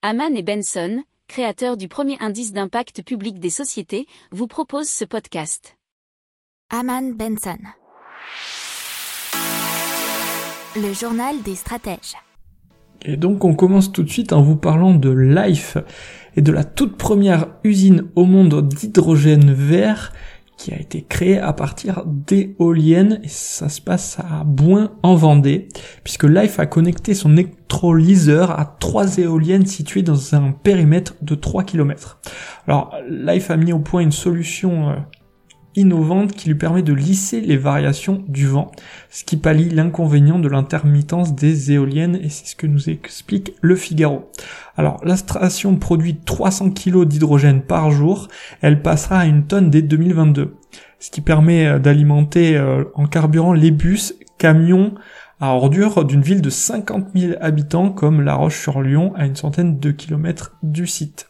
Haman et Benson, créateurs du premier indice d'impact public des sociétés, vous proposent ce podcast. Haman Benson. Le journal des stratèges. Et donc on commence tout de suite en vous parlant de Life et de la toute première usine au monde d'hydrogène vert qui a été créée à partir d'éoliennes et ça se passe à Bouin en Vendée puisque Life a connecté son électrolyseur à trois éoliennes situées dans un périmètre de 3 km. Alors Life a mis au point une solution euh, innovante qui lui permet de lisser les variations du vent, ce qui pallie l'inconvénient de l'intermittence des éoliennes et c'est ce que nous explique le Figaro. Alors la station produit 300 kg d'hydrogène par jour, elle passera à une tonne dès 2022, ce qui permet euh, d'alimenter euh, en carburant les bus, camions, à ordures d'une ville de 50 000 habitants comme La Roche-sur-Lyon à une centaine de kilomètres du site.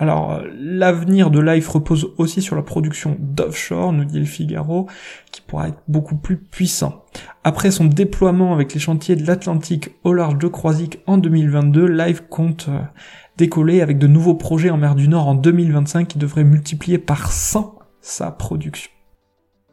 Alors, l'avenir de Life repose aussi sur la production d'offshore, nous dit le Figaro, qui pourra être beaucoup plus puissant. Après son déploiement avec les chantiers de l'Atlantique au large de Croisic en 2022, Life compte euh, décoller avec de nouveaux projets en mer du Nord en 2025 qui devraient multiplier par 100 sa production.